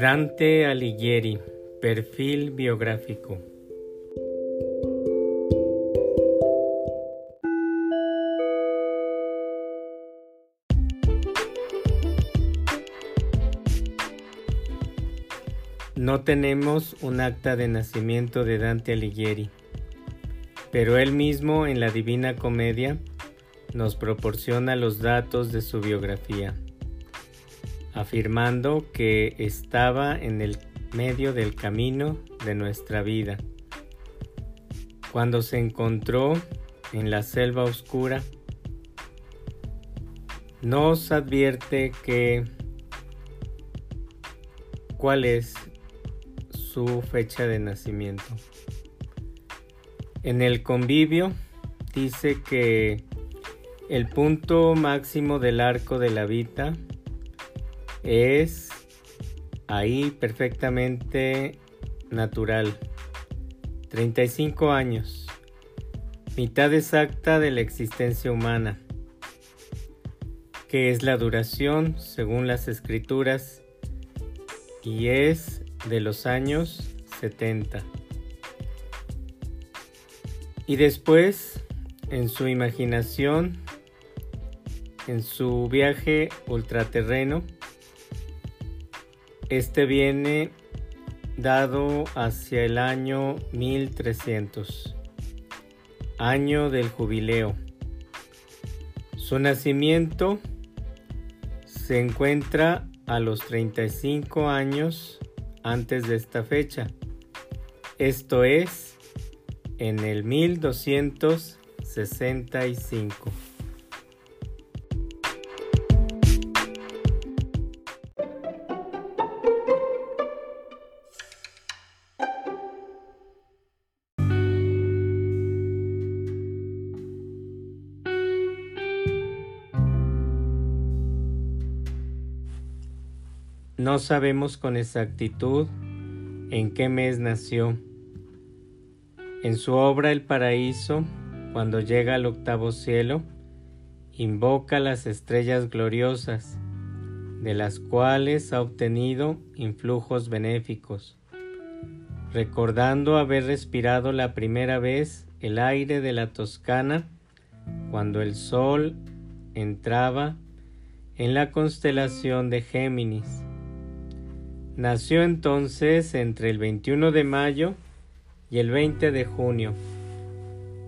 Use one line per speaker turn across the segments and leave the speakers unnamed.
Dante Alighieri, perfil biográfico. No tenemos un acta de nacimiento de Dante Alighieri, pero él mismo en la Divina Comedia nos proporciona los datos de su biografía afirmando que estaba en el medio del camino de nuestra vida. Cuando se encontró en la selva oscura, nos advierte que cuál es su fecha de nacimiento. En el convivio dice que el punto máximo del arco de la vida es ahí perfectamente natural. 35 años, mitad exacta de la existencia humana, que es la duración según las escrituras y es de los años 70. Y después, en su imaginación, en su viaje ultraterreno, este viene dado hacia el año 1300, año del jubileo. Su nacimiento se encuentra a los 35 años antes de esta fecha, esto es en el 1265. No sabemos con exactitud en qué mes nació. En su obra El Paraíso, cuando llega al octavo cielo, invoca las estrellas gloriosas, de las cuales ha obtenido influjos benéficos, recordando haber respirado la primera vez el aire de la Toscana cuando el sol entraba en la constelación de Géminis Nació entonces entre el 21 de mayo y el 20 de junio,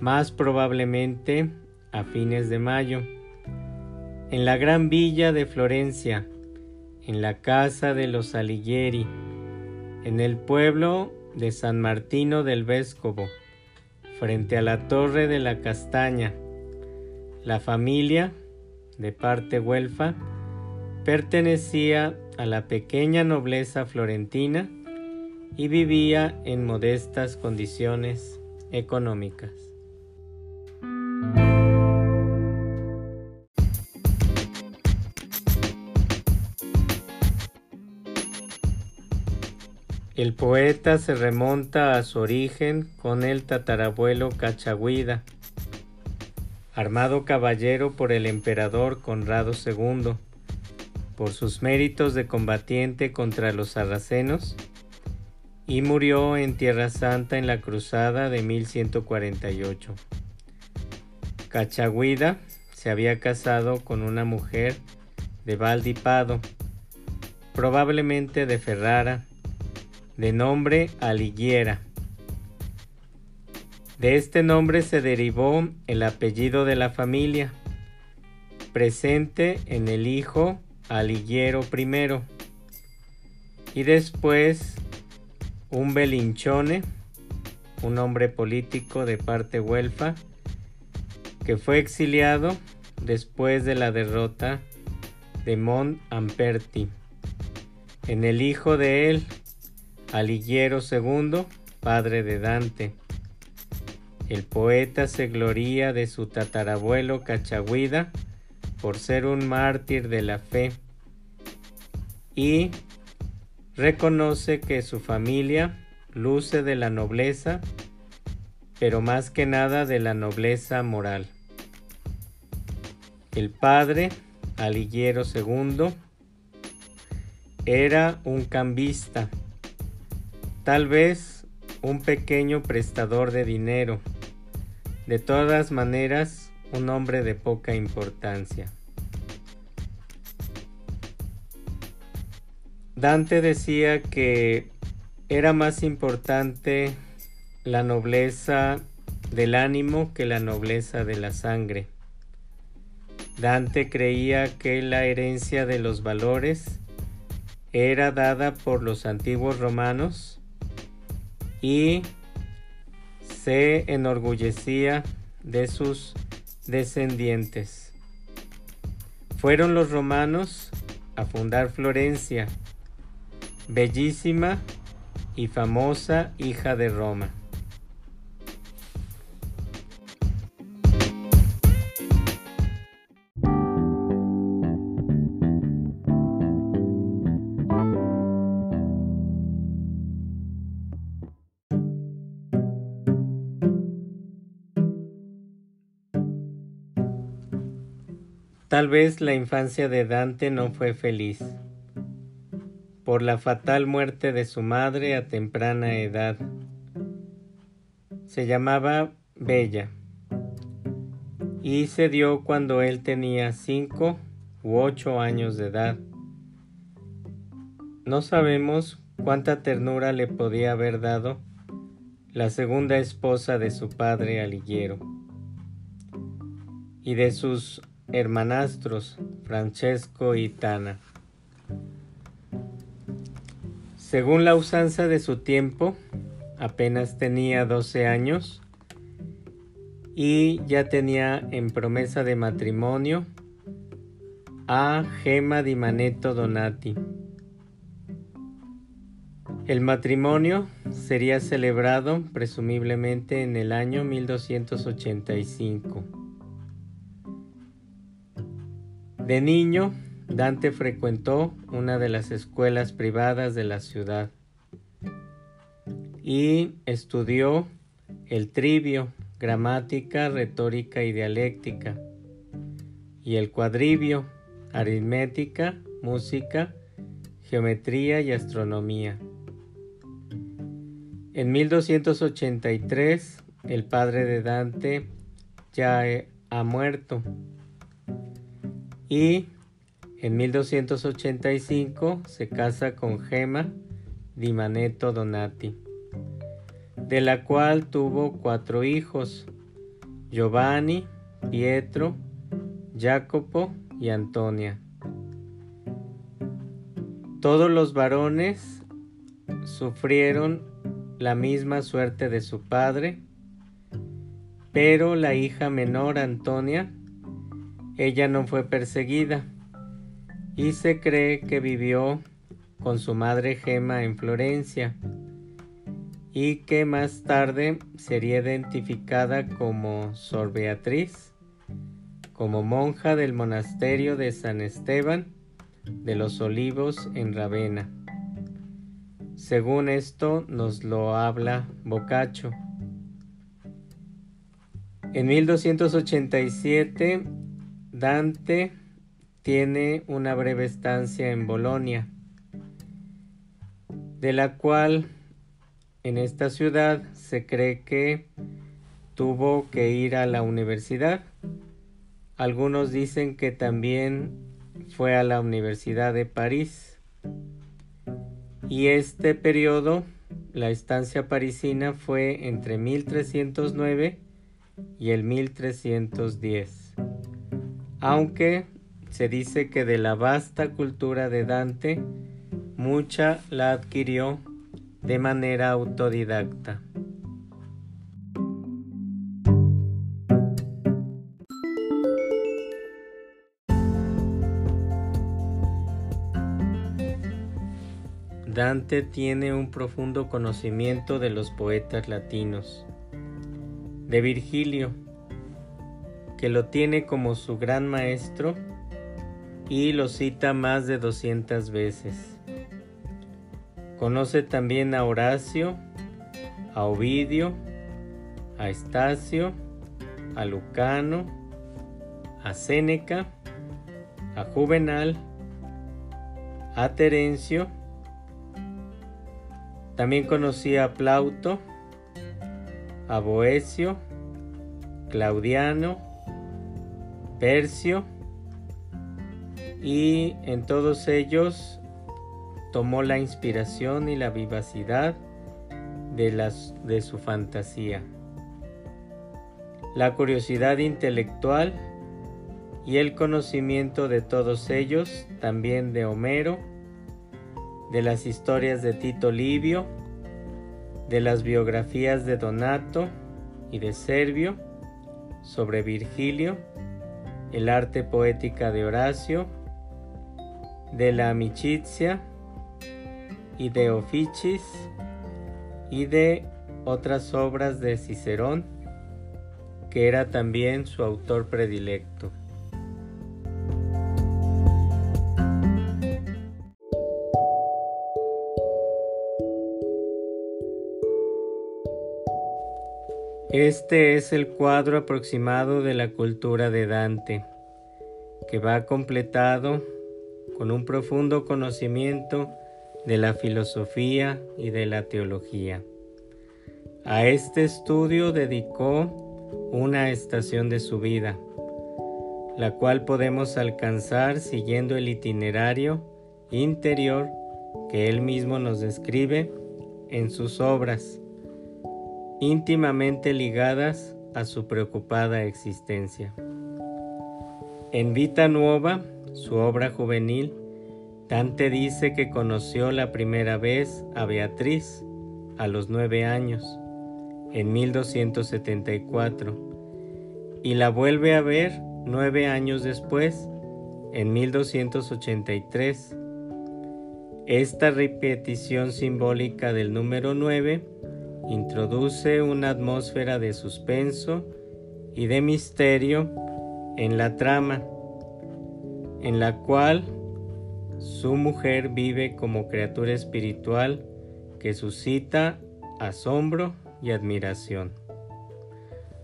más probablemente a fines de mayo, en la gran villa de Florencia, en la casa de los Alighieri, en el pueblo de San Martino del Vescovo, frente a la torre de la Castaña. La familia, de parte huelfa, pertenecía a la pequeña nobleza florentina y vivía en modestas condiciones económicas. El poeta se remonta a su origen con el tatarabuelo Cachagüida, armado caballero por el emperador Conrado II, por sus méritos de combatiente contra los sarracenos y murió en Tierra Santa en la cruzada de 1148. Cachagüida se había casado con una mujer de Valdipado, probablemente de Ferrara, de nombre Alighiera. De este nombre se derivó el apellido de la familia, presente en el hijo Alighiero I y después un Belinchone, un hombre político de parte huelfa, que fue exiliado después de la derrota de Mont Amperti. En el hijo de él, Alighiero II, padre de Dante. El poeta se gloría de su tatarabuelo Cachagüida, por ser un mártir de la fe y reconoce que su familia luce de la nobleza, pero más que nada de la nobleza moral. El padre, Alighiero II, era un cambista, tal vez un pequeño prestador de dinero, de todas maneras un hombre de poca importancia. Dante decía que era más importante la nobleza del ánimo que la nobleza de la sangre. Dante creía que la herencia de los valores era dada por los antiguos romanos y se enorgullecía de sus descendientes. Fueron los romanos a fundar Florencia, bellísima y famosa hija de Roma. Tal vez la infancia de Dante no fue feliz. Por la fatal muerte de su madre a temprana edad. Se llamaba Bella y se dio cuando él tenía cinco u ocho años de edad. No sabemos cuánta ternura le podía haber dado la segunda esposa de su padre Alighiero y de sus hermanastros Francesco y Tana. Según la usanza de su tiempo, apenas tenía 12 años y ya tenía en promesa de matrimonio a Gema di Manetto Donati. El matrimonio sería celebrado presumiblemente en el año 1285. De niño, Dante frecuentó una de las escuelas privadas de la ciudad y estudió el trivio, gramática, retórica y dialéctica, y el cuadrivio, aritmética, música, geometría y astronomía. En 1283, el padre de Dante ya ha muerto y en 1285 se casa con Gema di Manetto Donati, de la cual tuvo cuatro hijos, Giovanni, Pietro, Jacopo y Antonia. Todos los varones sufrieron la misma suerte de su padre, pero la hija menor, Antonia, ella no fue perseguida y se cree que vivió con su madre Gema en Florencia y que más tarde sería identificada como Sor Beatriz, como monja del monasterio de San Esteban de los Olivos en Ravenna. Según esto nos lo habla Boccaccio. En 1287 Dante tiene una breve estancia en Bolonia, de la cual en esta ciudad se cree que tuvo que ir a la universidad. Algunos dicen que también fue a la Universidad de París. Y este periodo, la estancia parisina, fue entre 1309 y el 1310 aunque se dice que de la vasta cultura de Dante, mucha la adquirió de manera autodidacta. Dante tiene un profundo conocimiento de los poetas latinos, de Virgilio, que lo tiene como su gran maestro y lo cita más de 200 veces. Conoce también a Horacio, a Ovidio, a Estacio, a Lucano, a Séneca, a Juvenal, a Terencio, también conocía a Plauto, a Boecio, Claudiano, Percio, y en todos ellos tomó la inspiración y la vivacidad de, las, de su fantasía, la curiosidad intelectual y el conocimiento de todos ellos, también de Homero, de las historias de Tito Livio, de las biografías de Donato y de Servio, sobre Virgilio, el arte poética de Horacio, de la Amicizia y de Oficis y de otras obras de Cicerón, que era también su autor predilecto. Este es el cuadro aproximado de la cultura de Dante, que va completado con un profundo conocimiento de la filosofía y de la teología. A este estudio dedicó una estación de su vida, la cual podemos alcanzar siguiendo el itinerario interior que él mismo nos describe en sus obras íntimamente ligadas a su preocupada existencia. En Vita Nuova, su obra juvenil, Dante dice que conoció la primera vez a Beatriz a los nueve años, en 1274, y la vuelve a ver nueve años después, en 1283. Esta repetición simbólica del número nueve introduce una atmósfera de suspenso y de misterio en la trama, en la cual su mujer vive como criatura espiritual que suscita asombro y admiración.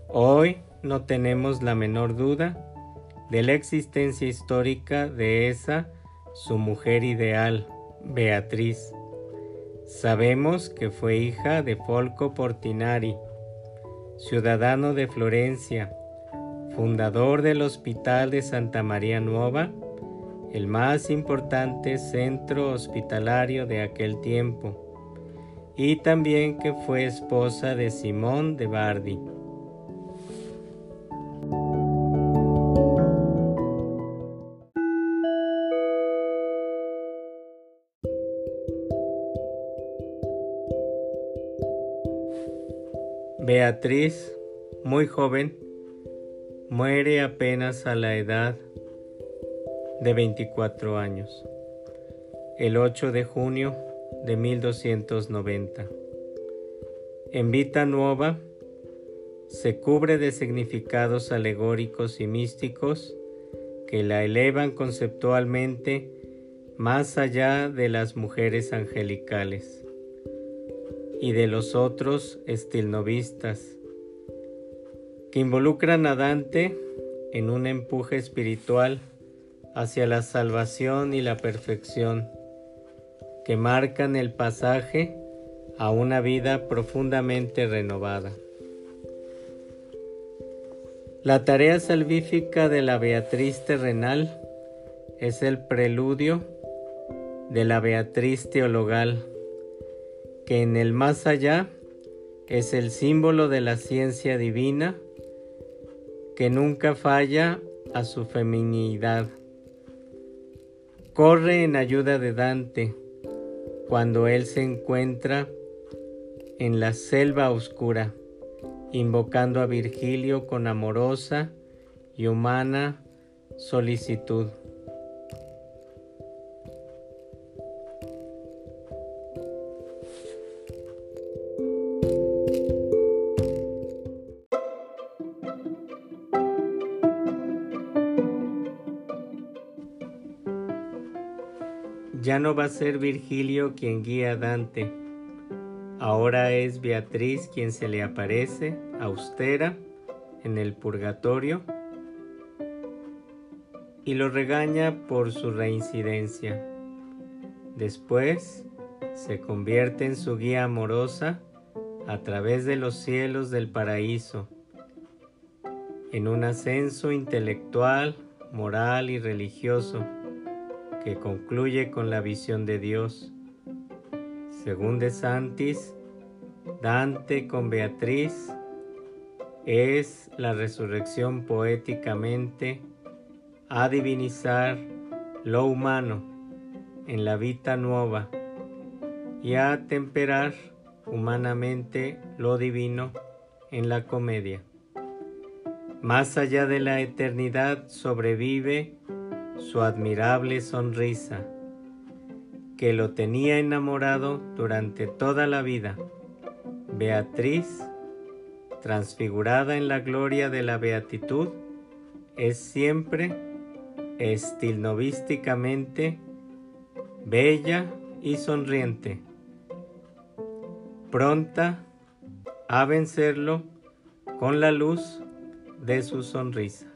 Hoy no tenemos la menor duda de la existencia histórica de esa su mujer ideal, Beatriz, Sabemos que fue hija de Folco Portinari, ciudadano de Florencia, fundador del Hospital de Santa María Nueva, el más importante centro hospitalario de aquel tiempo, y también que fue esposa de Simón de Bardi. Beatriz, muy joven, muere apenas a la edad de 24 años, el 8 de junio de 1290. En Vita Nuova se cubre de significados alegóricos y místicos que la elevan conceptualmente más allá de las mujeres angelicales y de los otros estilnovistas, que involucran a Dante en un empuje espiritual hacia la salvación y la perfección, que marcan el pasaje a una vida profundamente renovada. La tarea salvífica de la Beatriz terrenal es el preludio de la Beatriz teologal que en el más allá es el símbolo de la ciencia divina que nunca falla a su feminidad. Corre en ayuda de Dante cuando él se encuentra en la selva oscura, invocando a Virgilio con amorosa y humana solicitud. Ya no va a ser Virgilio quien guía a Dante, ahora es Beatriz quien se le aparece, austera, en el purgatorio, y lo regaña por su reincidencia. Después se convierte en su guía amorosa a través de los cielos del paraíso, en un ascenso intelectual, moral y religioso que concluye con la visión de Dios. Según De Santis, Dante con Beatriz es la resurrección poéticamente a divinizar lo humano en la vida nueva y a temperar humanamente lo divino en la comedia. Más allá de la eternidad sobrevive su admirable sonrisa, que lo tenía enamorado durante toda la vida. Beatriz, transfigurada en la gloria de la beatitud, es siempre estilnovísticamente bella y sonriente pronta a vencerlo con la luz de su sonrisa.